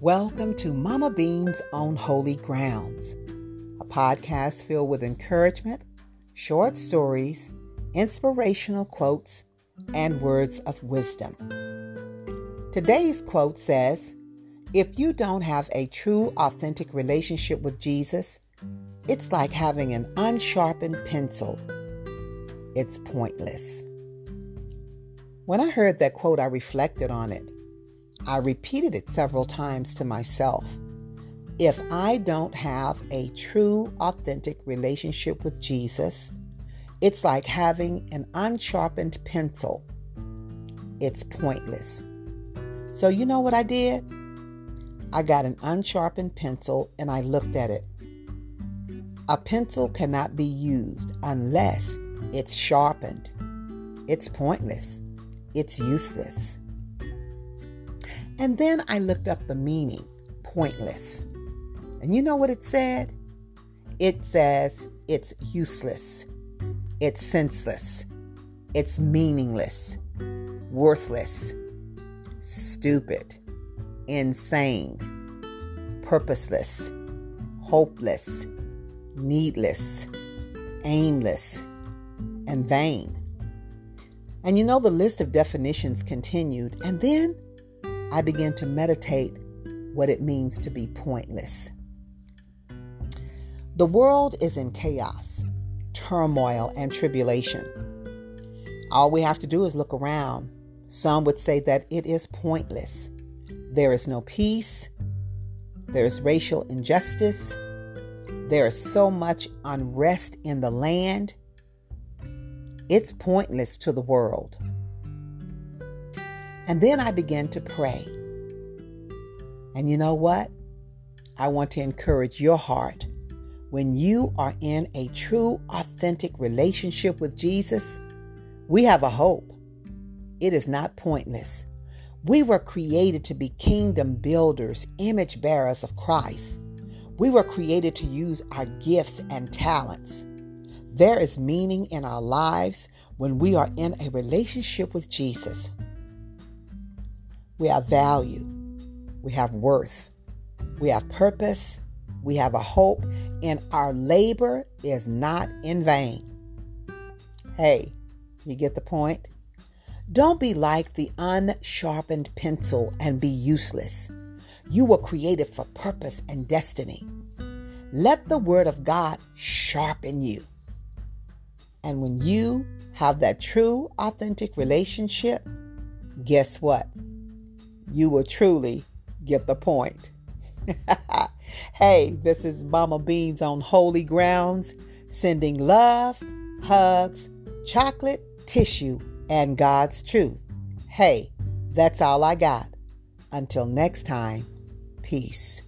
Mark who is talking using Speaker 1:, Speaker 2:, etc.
Speaker 1: Welcome to Mama Beans on Holy Grounds, a podcast filled with encouragement, short stories, inspirational quotes, and words of wisdom. Today's quote says If you don't have a true, authentic relationship with Jesus, it's like having an unsharpened pencil. It's pointless. When I heard that quote, I reflected on it. I repeated it several times to myself. If I don't have a true, authentic relationship with Jesus, it's like having an unsharpened pencil. It's pointless. So, you know what I did? I got an unsharpened pencil and I looked at it. A pencil cannot be used unless it's sharpened. It's pointless. It's useless. And then I looked up the meaning pointless. And you know what it said? It says it's useless, it's senseless, it's meaningless, worthless, stupid, insane, purposeless, hopeless, needless, aimless, and vain. And you know, the list of definitions continued, and then I began to meditate what it means to be pointless. The world is in chaos, turmoil, and tribulation. All we have to do is look around. Some would say that it is pointless. There is no peace. There is racial injustice. There is so much unrest in the land. It's pointless to the world. And then I began to pray. And you know what? I want to encourage your heart. When you are in a true, authentic relationship with Jesus, we have a hope. It is not pointless. We were created to be kingdom builders, image bearers of Christ. We were created to use our gifts and talents. There is meaning in our lives when we are in a relationship with Jesus. We have value. We have worth. We have purpose. We have a hope. And our labor is not in vain. Hey, you get the point? Don't be like the unsharpened pencil and be useless. You were created for purpose and destiny. Let the Word of God sharpen you. And when you have that true, authentic relationship, guess what? You will truly get the point. hey, this is Mama Beans on Holy Grounds, sending love, hugs, chocolate, tissue, and God's truth. Hey, that's all I got. Until next time, peace.